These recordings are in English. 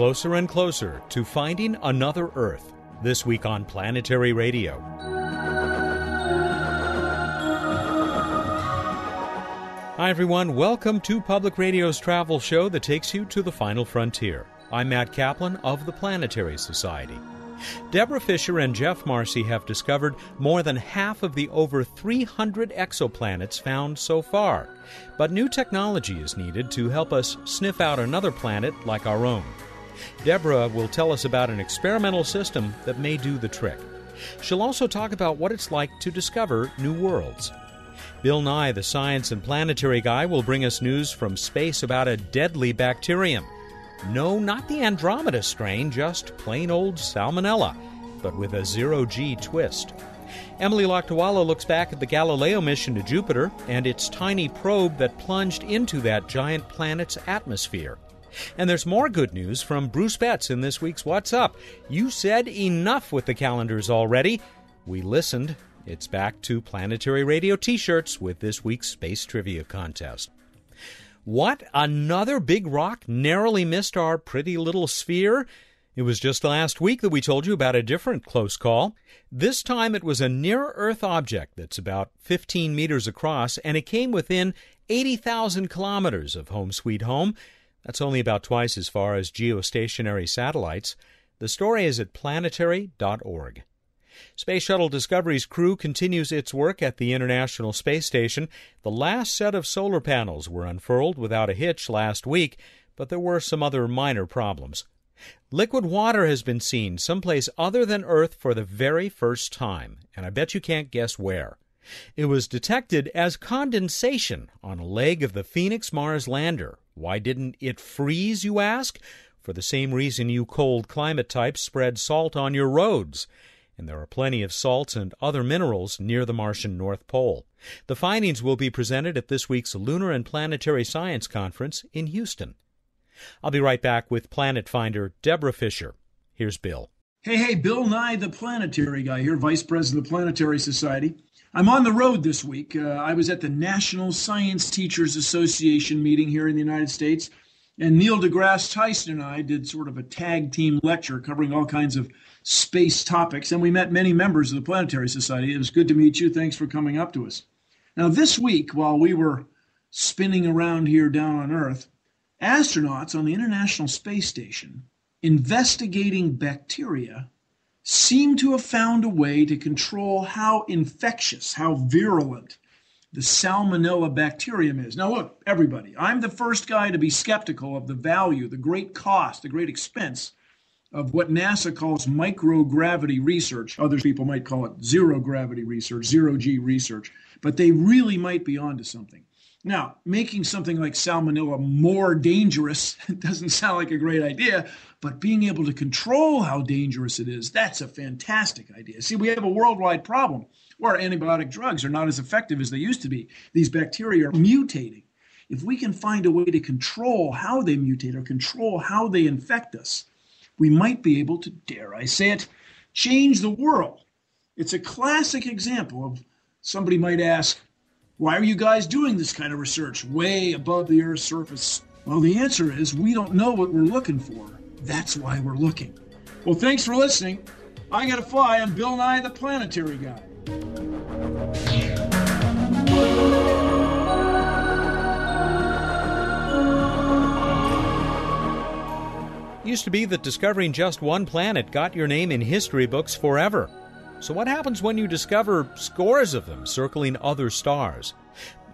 closer and closer to finding another Earth. This week on Planetary Radio. Hi, everyone. Welcome to Public Radio's travel show that takes you to the final frontier. I'm Matt Kaplan of the Planetary Society. Deborah Fischer and Geoff Marcy have discovered more than half of the over 300 exoplanets found so far. But new technology is needed to help us sniff out another planet like our own. Deborah will tell us about an experimental system that may do the trick. She'll also talk about what it's like to discover new worlds. Bill Nye, the science and planetary guy, will bring us news from space about a deadly bacterium. No, not the Andromeda strain, just plain old salmonella, but with a zero G twist. Emily Lakdawalla looks back at the Galileo mission to Jupiter and its tiny probe that plunged into that giant planet's atmosphere. And there's more good news from Bruce Betts in this week's What's Up. You said enough with the calendars already. We listened. It's back to Planetary Radio t shirts with this week's Space Trivia Contest. What? Another big rock narrowly missed our pretty little sphere? It was just last week that we told you about a different close call. This time it was a near Earth object that's about 15 meters across, and it came within 80,000 kilometers of home sweet home. That's only about twice as far as geostationary satellites. The story is at planetary.org. Space Shuttle Discovery's crew continues its work at the International Space Station. The last set of solar panels were unfurled without a hitch last week, but there were some other minor problems. Liquid water has been seen someplace other than Earth for the very first time, and I bet you can't guess where. It was detected as condensation on a leg of the Phoenix Mars lander. Why didn't it freeze, you ask? For the same reason you cold climate types spread salt on your roads and there are plenty of salts and other minerals near the Martian North Pole. The findings will be presented at this week's Lunar and Planetary Science Conference in Houston. I'll be right back with Planet Finder Deborah Fischer. Here's Bill. Hey, hey, Bill Nye, the planetary guy here, Vice President of the Planetary Society. I'm on the road this week. Uh, I was at the National Science Teachers Association meeting here in the United States, and Neil deGrasse Tyson and I did sort of a tag team lecture covering all kinds of space topics, and we met many members of the Planetary Society. It was good to meet you. Thanks for coming up to us. Now, this week, while we were spinning around here down on Earth, astronauts on the International Space Station investigating bacteria seem to have found a way to control how infectious, how virulent the salmonella bacterium is. Now, look, everybody, I'm the first guy to be skeptical of the value, the great cost, the great expense of what NASA calls microgravity research. Other people might call it zero gravity research, zero G research, but they really might be onto something. Now, making something like salmonella more dangerous doesn't sound like a great idea, but being able to control how dangerous it is, that's a fantastic idea. See, we have a worldwide problem where antibiotic drugs are not as effective as they used to be. These bacteria are mutating. If we can find a way to control how they mutate or control how they infect us, we might be able to, dare I say it, change the world. It's a classic example of somebody might ask, why are you guys doing this kind of research way above the Earth's surface? Well, the answer is we don't know what we're looking for. That's why we're looking. Well, thanks for listening. I got to fly. I'm Bill Nye, the planetary guy. used to be that discovering just one planet got your name in history books forever. So, what happens when you discover scores of them circling other stars?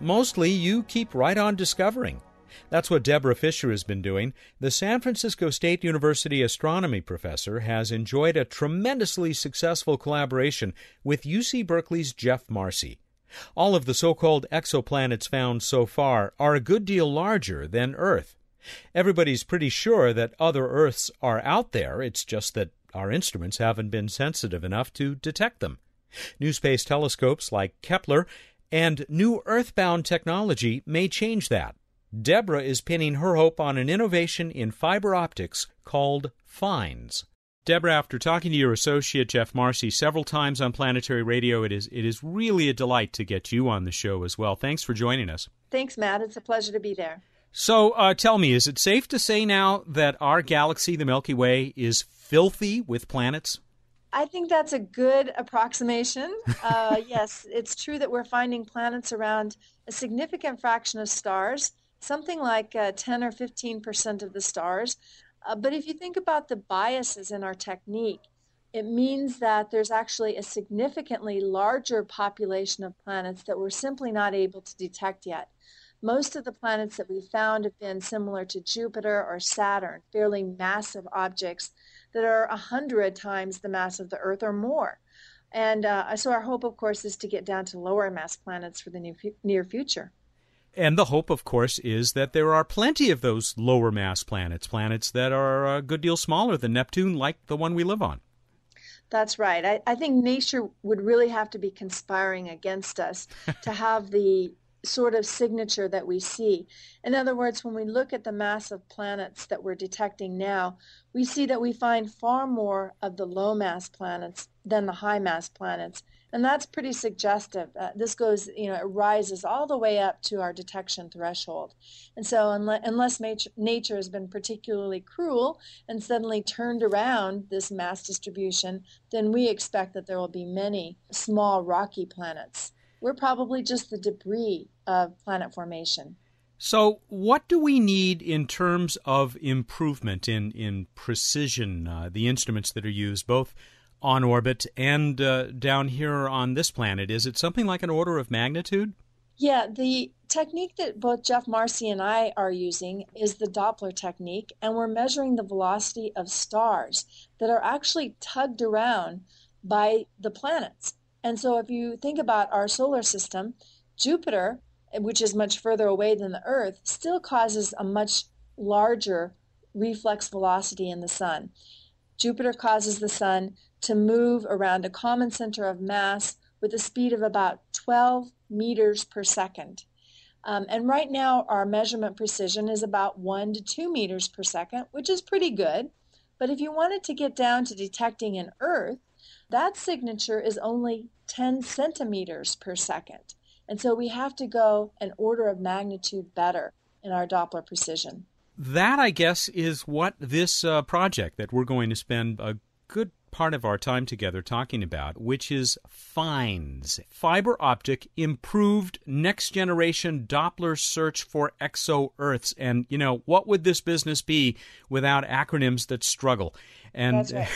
Mostly, you keep right on discovering. That's what Deborah Fischer has been doing. The San Francisco State University astronomy professor has enjoyed a tremendously successful collaboration with UC Berkeley's Geoff Marcy. All of the so called exoplanets found so far are a good deal larger than Earth. Everybody's pretty sure that other Earths are out there, it's just that our instruments haven't been sensitive enough to detect them. New space telescopes like Kepler and new earthbound technology may change that. Deborah is pinning her hope on an innovation in fiber optics called FINDS. Deborah, after talking to your associate Geoff Marcy several times on Planetary Radio, it is it is really a delight to get you on the show as well. Thanks for joining us. Thanks, Matt. It's a pleasure to be there. So uh, tell me, is it safe to say now that our galaxy, the Milky Way, is filthy with planets? I think that's a good approximation. Uh, yes, it's true that we're finding planets around a significant fraction of stars, something like uh, 10 or 15 percent of the stars. Uh, but if you think about the biases in our technique, it means that there's actually a significantly larger population of planets that we're simply not able to detect yet. Most of the planets that we found have been similar to Jupiter or Saturn, fairly massive objects that are a 100 times the mass of the Earth or more. And uh, so, our hope, of course, is to get down to lower mass planets for the near future. And the hope, of course, is that there are plenty of those lower mass planets, planets that are a good deal smaller than Neptune, like the one we live on. That's right. I, I think nature would really have to be conspiring against us to have the sort of signature that we see. In other words, when we look at the mass of planets that we're detecting now, we see that we find far more of the low mass planets than the high mass planets. And that's pretty suggestive. Uh, this goes, you know, it rises all the way up to our detection threshold. And so, unless, unless nature, nature has been particularly cruel and suddenly turned around this mass distribution, then we expect that there will be many small rocky planets. We're probably just the debris of planet formation. So, what do we need in terms of improvement in in precision? Uh, the instruments that are used, both on orbit and uh, down here on this planet, is it something like an order of magnitude? Yeah, the technique that both Geoff Marcy and I are using is the Doppler technique, and we're measuring the velocity of stars that are actually tugged around by the planets. And so, if you think about our solar system, Jupiter which is much further away than the Earth, still causes a much larger reflex velocity in the sun. Jupiter causes the sun to move around a common center of mass with a speed of about 12 meters per second. Um, and right now, our measurement precision is about 1 to 2 meters per second, which is pretty good. But if you wanted to get down to detecting an Earth, that signature is only 10 centimeters per second. And so we have to go an order of magnitude better in our Doppler precision. That, I guess, is what this uh, project that we're going to spend a good part of our time together talking about, which is FINDS fiber optic improved next generation Doppler search for exo Earths. And, you know, what would this business be without acronyms that struggle? And right.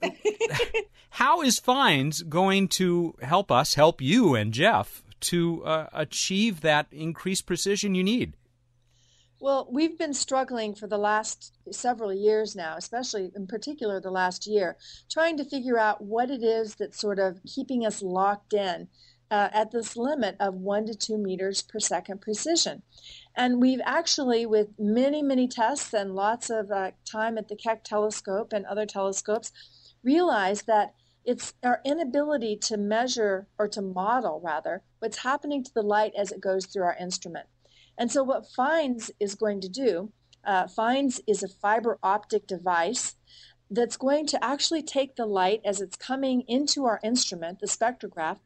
how is FINDS going to help us, help you and Geoff, to uh, achieve that increased precision you need? Well, we've been struggling for the last several years now, especially in particular the last year, trying to figure out what it is that's sort of keeping us locked in uh, at this limit of one to two meters per second precision. And we've actually, with many, many tests and lots of uh, time at the Keck telescope and other telescopes, realized that it's our inability to measure or to model, rather, what's happening to the light as it goes through our instrument. And so, what FINDS is going to do, uh, FINDS is a fiber optic device that's going to actually take the light as it's coming into our instrument, the spectrograph,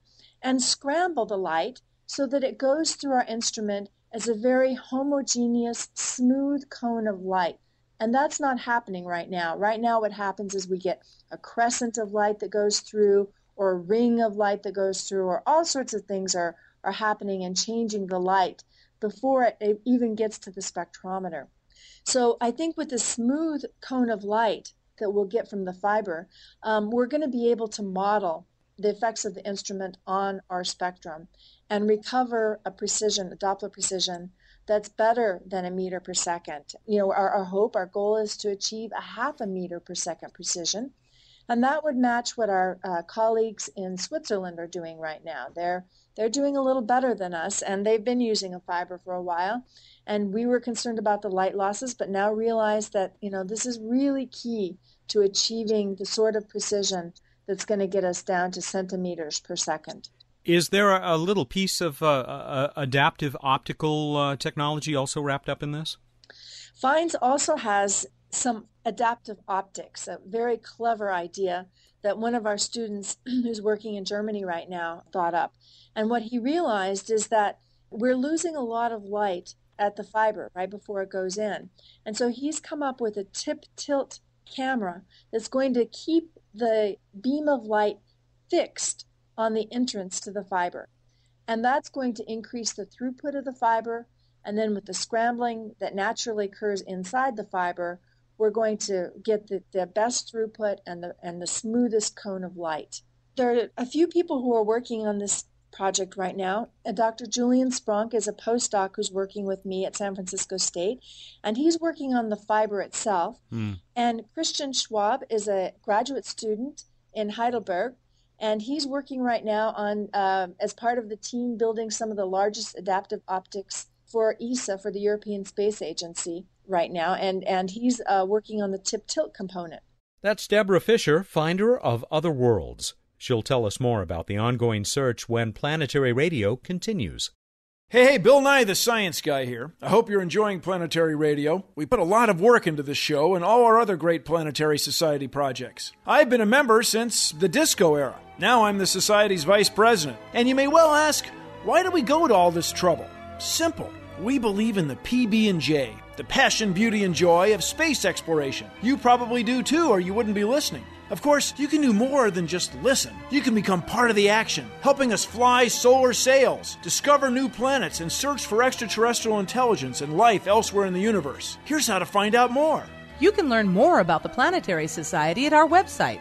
and scramble the light so that it goes through our instrument as a very homogeneous, smooth cone of light. And that's not happening right now. Right now, what happens is we get a crescent of light that goes through, or a ring of light that goes through, or all sorts of things are, are happening and changing the light before it even gets to the spectrometer. So I think with the smooth cone of light that we'll get from the fiber, um, we're going to be able to model the effects of the instrument on our spectrum and recover a precision, a Doppler precision that's better than a meter per second. You know, our, our hope, our goal is to achieve a half a meter per second precision. And that would match what our uh, colleagues in Switzerland are doing right now. They're they're doing a little better than us, and they've been using a fiber for a while. And we were concerned about the light losses, but now realize that you know this is really key to achieving the sort of precision that's going to get us down to centimeters per second. Is there a, little piece of uh, uh, adaptive optical uh, technology also wrapped up in this? FINDS also has some adaptive optics, a very clever idea that one of our students who's working in Germany right now thought up. And what he realized is that we're losing a lot of light at the fiber right before it goes in. And so he's come up with a tip tilt camera that's going to keep the beam of light fixed on the entrance to the fiber. And that's going to increase the throughput of the fiber. And then with the scrambling that naturally occurs inside the fiber, we're going to get the, the best throughput and the, and the smoothest cone of light. There are a few people who are working on this project right now. Uh, Dr. Julian Spronck is a postdoc who's working with me at San Francisco State, and he's working on the fiber itself. Mm. And Christian Schwab is a graduate student in Heidelberg, and he's working right now on, uh, as part of the team, building some of the largest adaptive optics for ESA, for the European Space Agency, right now, and, and he's uh, working on the tip tilt component. That's Deborah Fischer, finder of Other Worlds. She'll tell us more about the ongoing search when planetary radio continues. Hey, hey, Bill Nye, the science guy here. I hope you're enjoying Planetary Radio. We put a lot of work into this show and all our other great Planetary Society projects. I've been a member since the disco era. Now I'm the Society's vice president. And you may well ask, why do we go to all this trouble? Simple. We believe in the PB&J, the passion, beauty, and joy of space exploration. You probably do too, or you wouldn't be listening. Of course, you can do more than just listen. You can become part of the action, helping us fly solar sails, discover new planets, and search for extraterrestrial intelligence and life elsewhere in the universe. Here's how to find out more. You can learn more about the Planetary Society at our website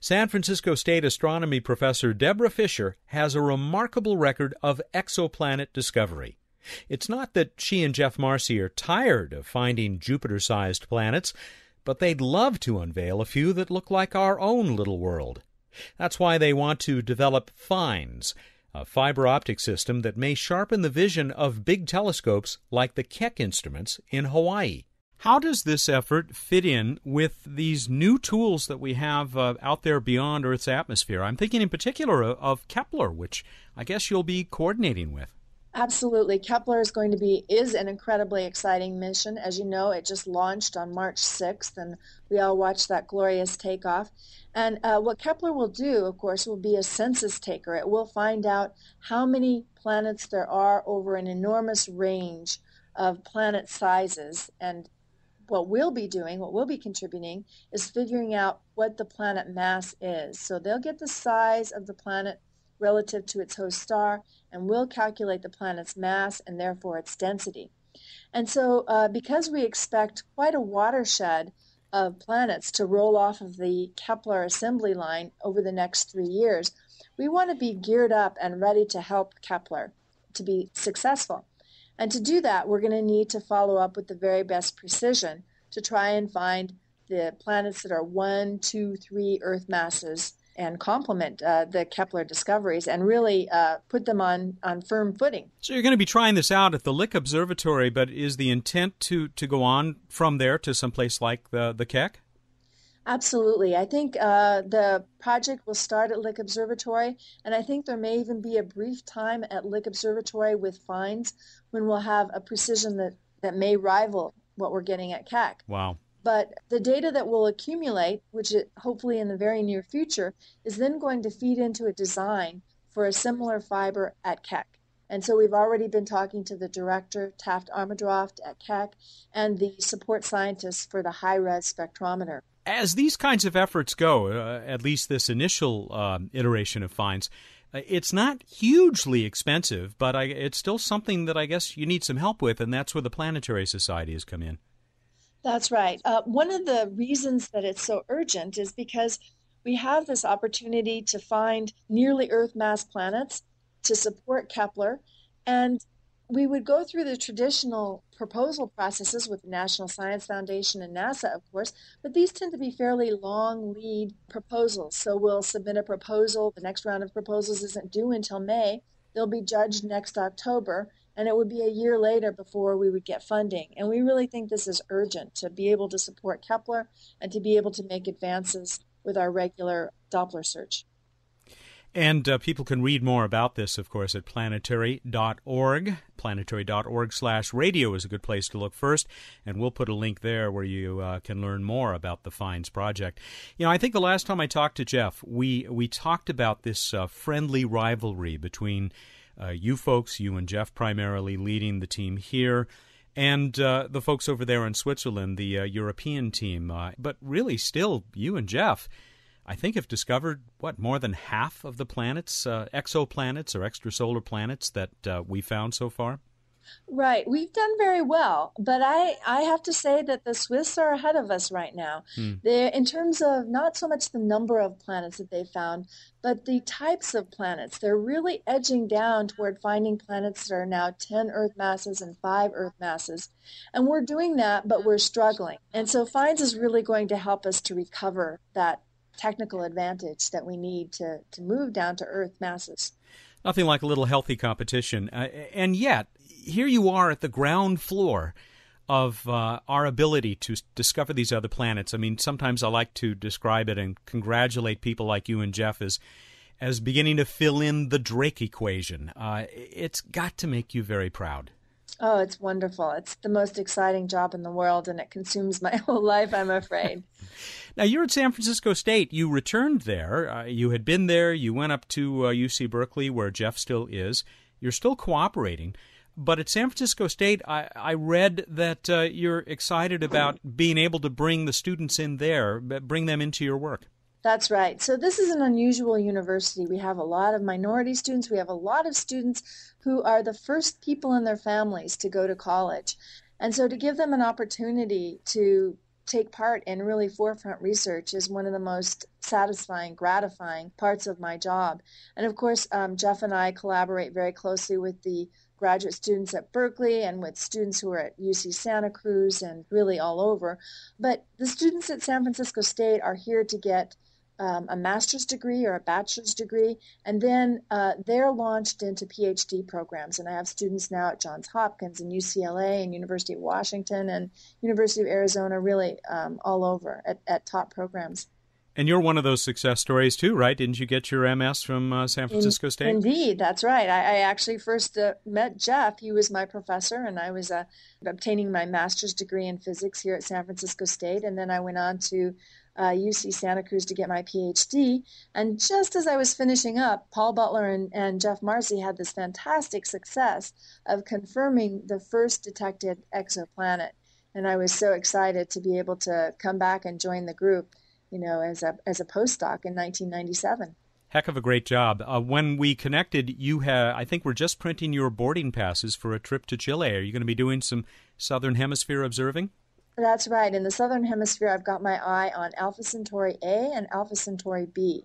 San Francisco State astronomy professor Deborah Fischer has a remarkable record of exoplanet discovery. It's not that she and Geoff Marcy are tired of finding Jupiter sized planets, but they'd love to unveil a few that look like our own little world. That's why they want to develop FINDS, a fiber optic system that may sharpen the vision of big telescopes like the Keck instruments in Hawaii. How does this effort fit in with these new tools that we have uh, out there beyond Earth's atmosphere? I'm thinking in particular of Kepler, which I guess you'll be coordinating with. Absolutely. Kepler is going to be is an incredibly exciting mission. As you know, it just launched on March 6th, and we all watched that glorious takeoff. And uh, what Kepler will do, of course, will be a census taker. It will find out how many planets there are over an enormous range of planet sizes and what we'll be doing, what we'll be contributing, is figuring out what the planet mass is. So they'll get the size of the planet relative to its host star, and we'll calculate the planet's mass and therefore its density. And so, uh, because we expect quite a watershed of planets to roll off of the Kepler assembly line over the next three years, we want to be geared up and ready to help Kepler to be successful. And to do that, we're going to need to follow up with the very best precision to try and find the planets that are one, two, three Earth masses and complement uh, the Kepler discoveries and really uh, put them on, on firm footing. So you're going to be trying this out at the Lick Observatory, but is the intent to, to go on from there to someplace like the, the Keck? Absolutely. I think uh, the project will start at Lick Observatory, and I think there may even be a brief time at Lick Observatory with FINDS when we'll have a precision that, that may rival what we're getting at Keck. Wow. But the data that will accumulate, which it, hopefully in the very near future, is then going to feed into a design for a similar fiber at Keck. And so we've already been talking to the director, Taft Armandroff at Keck, and the support scientists for the high res spectrometer. As these kinds of efforts go, uh, at least this initial um, iteration of FINDS, uh, it's not hugely expensive, but I, it's still something that I guess you need some help with, and that's where the Planetary Society has come in. That's right. Uh, one of the reasons that it's so urgent is because we have this opportunity to find nearly Earth mass planets to support Kepler, and we would go through the traditional proposal processes with the National Science Foundation and NASA, of course, but these tend to be fairly long lead proposals. So we'll submit a proposal. The next round of proposals isn't due until May. They'll be judged next October, and it would be a year later before we would get funding. And we really think this is urgent to be able to support Kepler and to be able to make advances with our regular Doppler search. And uh, people can read more about this, of course, at planetary.org. Planetary.org slash radio is a good place to look first, and we'll put a link there where you uh, can learn more about the FINDS project. You know, I think the last time I talked to Geoff, we, we talked about this uh, friendly rivalry between uh, you folks, you and Geoff primarily leading the team here, and uh, the folks over there in Switzerland, the uh, European team. but really, still, you and Geoff I think have discovered what more than half of the planets, uh, exoplanets or extrasolar planets that uh, we found so far. Right, we've done very well, but I I have to say that the Swiss are ahead of us right now. Hmm. In terms of not so much the number of planets that they found, but the types of planets. They're really edging down toward finding planets that are now 10 Earth masses and 5 Earth masses. And we're doing that, but we're struggling. And so FINDS is really going to help us to recover that technical advantage that we need to, to move down to Earth masses. Nothing like a little healthy competition. Uh, and yet, here you are at the ground floor of uh, our ability to discover these other planets. I mean, sometimes I like to describe it and congratulate people like you and Geoff as as beginning to fill in the Drake equation. Uh, it's got to make you very proud. Oh, it's wonderful. It's the most exciting job in the world, and it consumes my whole life, I'm afraid. now, you're at San Francisco State. You returned there. Uh, you had been there. You went up to uh, UC Berkeley, where Geoff still is. You're still cooperating. But at San Francisco State, I, I read that uh, you're excited about being able to bring the students in there, bring them into your work. That's right. So this is an unusual university. We have a lot of minority students. We have a lot of students who are the first people in their families to go to college. And so to give them an opportunity to take part in really forefront research is one of the most satisfying, gratifying parts of my job. And of course, um, Geoff and I collaborate very closely with the graduate students at Berkeley and with students who are at UC Santa Cruz and really all over. But the students at San Francisco State are here to get um, a master's degree or a bachelor's degree, and then uh, they're launched into PhD programs. And I have students now at Johns Hopkins and UCLA and University of Washington and University of Arizona, really um, all over at, at top programs. And you're one of those success stories too, right? Didn't you get your MS from uh, San Francisco In, State? Indeed, that's right. I, I actually first uh, met Geoff. He was my professor, and I was uh, obtaining my master's degree in physics here at San Francisco State. And then I went on to uh, UC Santa Cruz to get my PhD. And just as I was finishing up, Paul Butler and, and Geoff Marcy had this fantastic success of confirming the first detected exoplanet. And I was so excited to be able to come back and join the group, you know, as a, as a postdoc in 1997 heck of a great job. Uh, when we connected, you had I think we're just printing your boarding passes for a trip to Chile. Are you going to be doing some southern hemisphere observing? That's right. In the southern hemisphere, I've got my eye on Alpha Centauri A and Alpha Centauri B.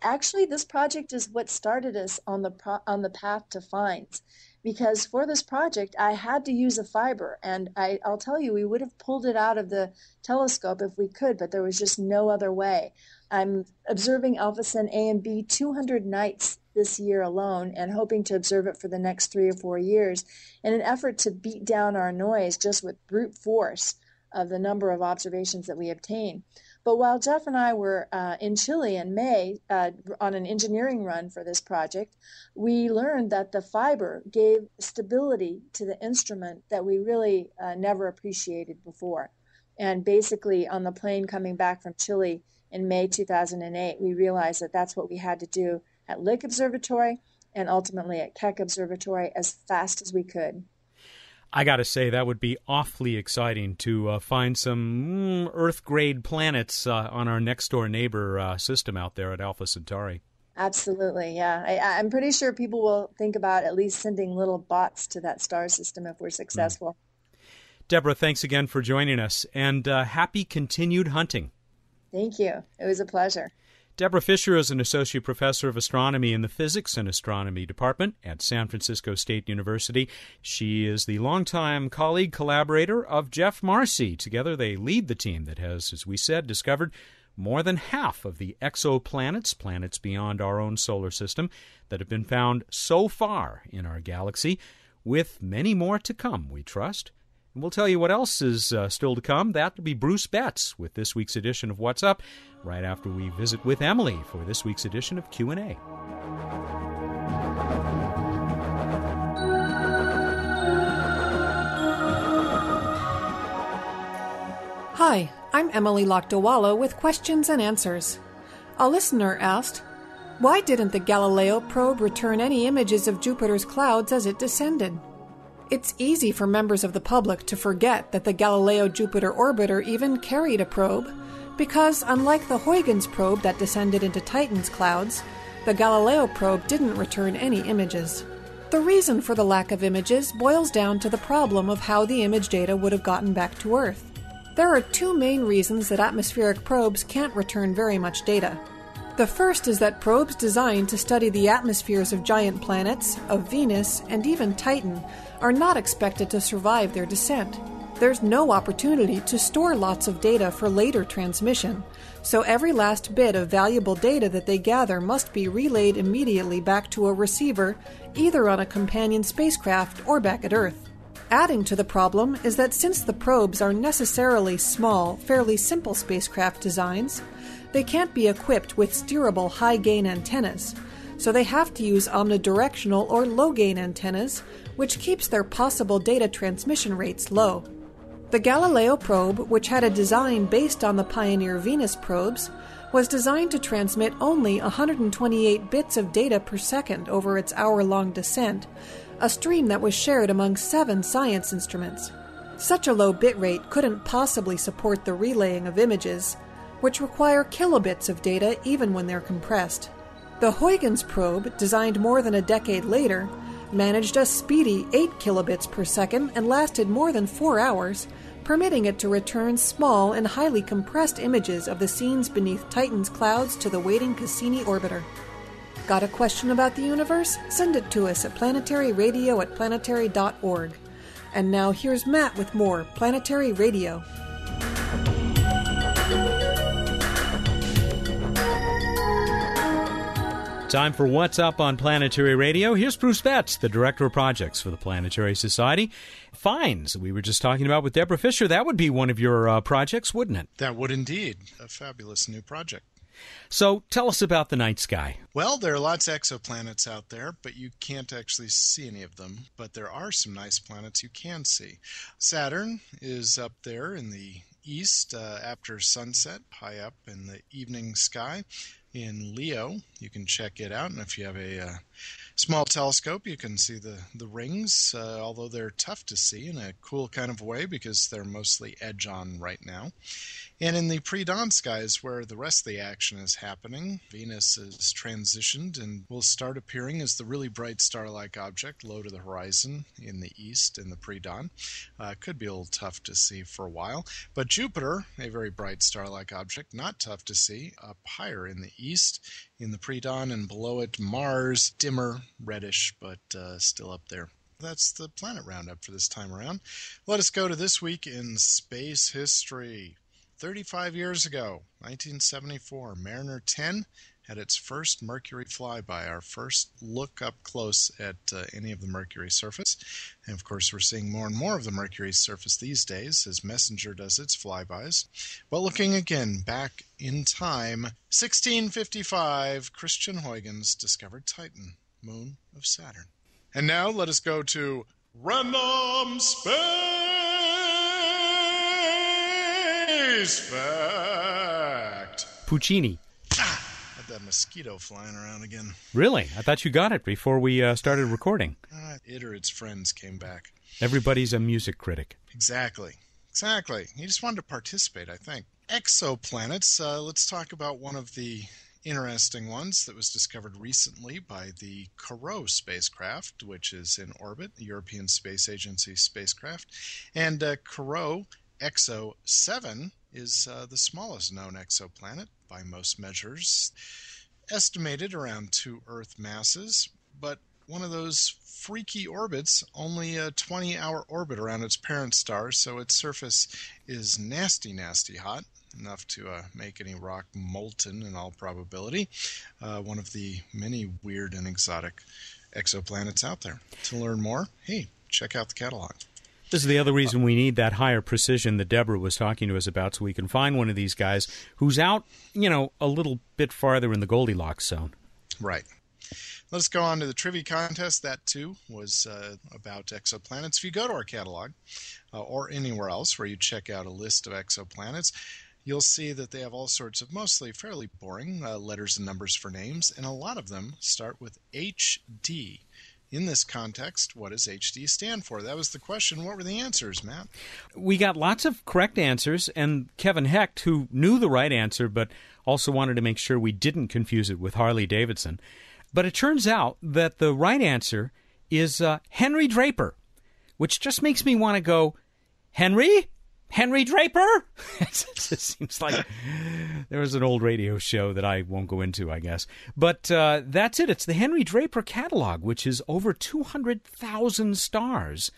Actually, this project is what started us on the pro- on the path to FINDS, because for this project I had to use a fiber, and I, I'll tell you, we would have pulled it out of the telescope if we could, but there was just no other way. I'm observing Alpha Cent A and B 200 nights this year alone and hoping to observe it for the next three or four years in an effort to beat down our noise just with brute force of the number of observations that we obtain. But while Geoff and I were uh, in Chile in May uh, on an engineering run for this project, we learned that the fiber gave stability to the instrument that we really uh, never appreciated before. And basically, on the plane coming back from Chile in May 2008, we realized that that's what we had to do at Lick Observatory and ultimately at Keck Observatory as fast as we could. I got to say, that would be awfully exciting to uh, find some mm, Earth grade planets uh, on our next door neighbor uh, system out there at Alpha Centauri. Absolutely, yeah. I, am pretty sure people will think about at least sending little bots to that star system if we're successful. Mm. Deborah, thanks again for joining us, and uh, happy continued hunting. Thank you. It was a pleasure. Deborah Fischer is an associate professor of astronomy in the physics and astronomy department at San Francisco State University. She is the longtime colleague collaborator of Geoff Marcy. Together, they lead the team that has, as we said, discovered more than half of the exoplanets, planets beyond our own solar system, that have been found so far in our galaxy, with many more to come, we trust. And we'll tell you what else is uh, still to come. That will be Bruce Betts with this week's edition of What's Up, right after we visit with Emily for this week's edition of Q&A. Hi, I'm Emily Lakdawalla with questions and answers. A listener asked, Why didn't the Galileo probe return any images of Jupiter's clouds as it descended? It's easy for members of the public to forget that the Galileo Jupiter orbiter even carried a probe, because unlike the Huygens probe that descended into Titan's clouds, the Galileo probe didn't return any images. The reason for the lack of images boils down to the problem of how the image data would have gotten back to Earth. There are two main reasons that atmospheric probes can't return very much data. The first is that probes designed to study the atmospheres of giant planets, of Venus, and even Titan are not expected to survive their descent. There's no opportunity to store lots of data for later transmission, so every last bit of valuable data that they gather must be relayed immediately back to a receiver, either on a companion spacecraft or back at Earth. Adding to the problem is that since the probes are necessarily small, fairly simple spacecraft designs, they can't be equipped with steerable high gain antennas, so they have to use omnidirectional or low gain antennas, which keeps their possible data transmission rates low. The Galileo probe, which had a design based on the Pioneer Venus probes, was designed to transmit only 128 bits of data per second over its hour long descent, a stream that was shared among seven science instruments. Such a low bit rate couldn't possibly support the relaying of images, which require kilobits of data even when they're compressed. The Huygens probe, designed more than a decade later, managed a speedy 8 kilobits per second and lasted more than 4 hours, permitting it to return small and highly compressed images of the scenes beneath Titan's clouds to the waiting Cassini orbiter. Got a question about the universe? Send it to us at planetaryradio at planetary.org. And now here's Matt with more Planetary Radio. Time for What's Up on Planetary Radio. Here's Bruce Betts, the Director of Projects for the Planetary Society. FINDS, we were just talking about with Deborah Fischer. That would be one of your uh, projects, wouldn't it? That would indeed. A fabulous new project. So tell us about the night sky. Well, there are lots of exoplanets out there, but you can't actually see any of them. But there are some nice planets you can see. Saturn is up there in the east uh, after sunset, high up in the evening sky in Leo. You can check it out, and if you have a uh, small telescope, you can see the the rings. Uh, although they're tough to see in a cool kind of way because they're mostly edge on right now. And in the pre dawn skies, where the rest of the action is happening, Venus is transitioned and will start appearing as the really bright star like object low to the horizon in the east in the pre dawn. Uh, could be a little tough to see for a while. But Jupiter, a very bright star like object, not tough to see, up higher in the east in the pre dawn, and below it, Mars, dimmer, reddish, but uh, still up there that's the planet roundup for this time around. Let us go to this week in space history. 35 years ago, 1974, Mariner 10 had its first Mercury flyby, our first look up close at uh, any of the Mercury surface. And of course, we're seeing more and more of the Mercury surface these days as Messenger does its flybys. But looking again back in time, 1655, Christian Huygens discovered Titan, moon of Saturn. And now let us go to Random Space Fact. Puccini. That mosquito flying around again. Really? I thought you got it before we uh, started recording. Uh, it or its friends came back. Everybody's a music critic. Exactly. Exactly. He just wanted to participate, I think. Exoplanets. Uh, let's talk about one of the interesting ones that was discovered recently by the Corot spacecraft, which is in orbit, the European Space Agency spacecraft. And uh, Corot Exo 7 is uh, the smallest known exoplanet by most measures, estimated around two Earth masses, but one of those freaky orbits, only a 20 hour orbit around its parent star, so its surface is nasty, nasty hot enough to uh, make any rock molten in all probability. Uh, one of the many weird and exotic exoplanets out there. To learn more, hey, check out the catalog. This is the other reason we need that higher precision that Deborah was talking to us about so we can find one of these guys who's out, you know, a little bit farther in the Goldilocks zone. Right. Let's go on to the trivia contest. That too was uh, about exoplanets. If you go to our catalog uh, or anywhere else where you check out a list of exoplanets, you'll see that they have all sorts of mostly fairly boring uh, letters and numbers for names, and a lot of them start with HD. In this context, what does HD stand for? That was the question. What were the answers, Matt? We got lots of correct answers, and Kevin Hecht, who knew the right answer but also wanted to make sure we didn't confuse it with Harley Davidson. But it turns out that the right answer is uh, Henry Draper, which just makes me want to go, Henry? Henry Draper? it seems like there was an old radio show that I won't go into, I guess. But uh, that's it. It's the Henry Draper catalog, which is over 200,000 stars.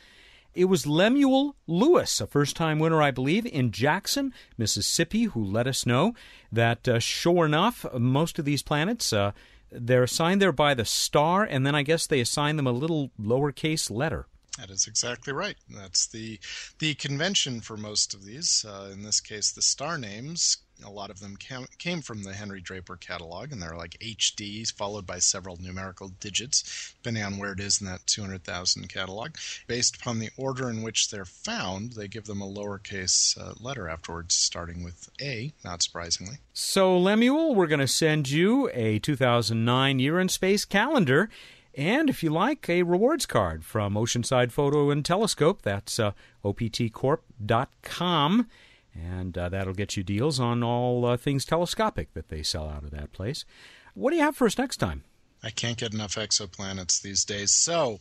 It was Lemuel Lewis, a first time winner, I believe, in Jackson, Mississippi, who let us know that, uh, sure enough, most of these planets. Uh, they're assigned there by the star, and then I guess they assign them a little lowercase letter. That is exactly right. That's the the convention for most of these. Uh, in this case, the star names. A lot of them cam- came from the Henry Draper catalog, and they're like HDs, followed by several numerical digits, depending on where it is in that 200,000 catalog. Based upon the order in which they're found, they give them a lowercase uh, letter afterwards, starting with A, not surprisingly. So, Lemuel, we're going to send you a 2009 Year in Space calendar and if you like, a rewards card from Oceanside Photo and Telescope. That's uh, optcorp.com. And uh, that'll get you deals on all uh, things telescopic that they sell out of that place. What do you have for us next time? I can't get enough exoplanets these days. So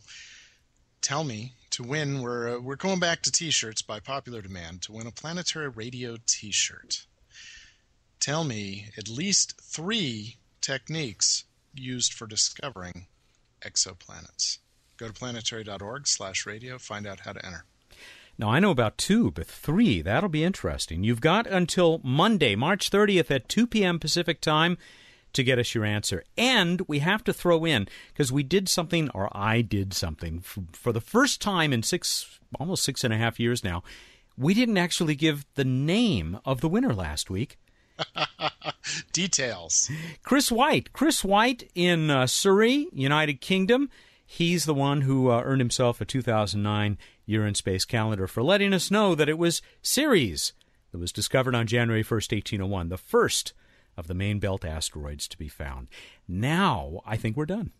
tell me to win. We're, uh, we're going back to t shirts by popular demand to win a planetary radio t shirt. Tell me at least three techniques used for discovering exoplanets. Go to planetary.org slash radio, find out how to enter. Now, I know about two, but three, that'll be interesting. You've got until Monday, March 30th at 2 p.m. Pacific time to get us your answer. And we have to throw in, because we did something, or I did something, for, for the first time in six, almost six and a half years now, we didn't actually give the name of the winner last week. Details. Chris White. Chris White in uh, Surrey, United Kingdom. He's the one who uh, earned himself a 2009 Year in Space calendar for letting us know that it was Ceres that was discovered on January 1st, 1801, the first of the main belt asteroids to be found. Now, I think we're done.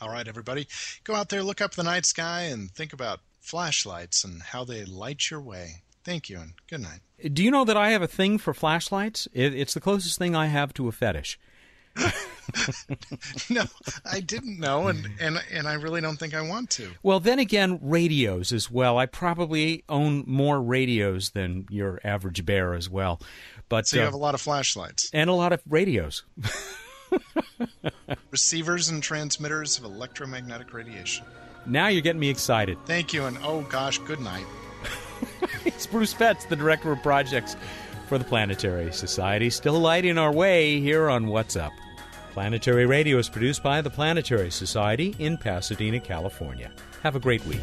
All right, everybody. Go out there, look up the night sky, and think about flashlights and how they light your way. Thank you, and good night. Do you know that I have a thing for flashlights? It, it's the closest thing I have to a fetish. no, I didn't know, and, and and I really don't think I want to. Well, then again, radios as well. I probably own more radios than your average bear as well. But so you uh, have a lot of flashlights and a lot of radios. Receivers and transmitters of electromagnetic radiation. Now you're getting me excited. Thank you, and oh gosh, good night. it's Bruce Betts, the director of projects for the Planetary Society, still lighting our way here on What's Up. Planetary Radio is produced by the Planetary Society in Pasadena, California. Have a great week.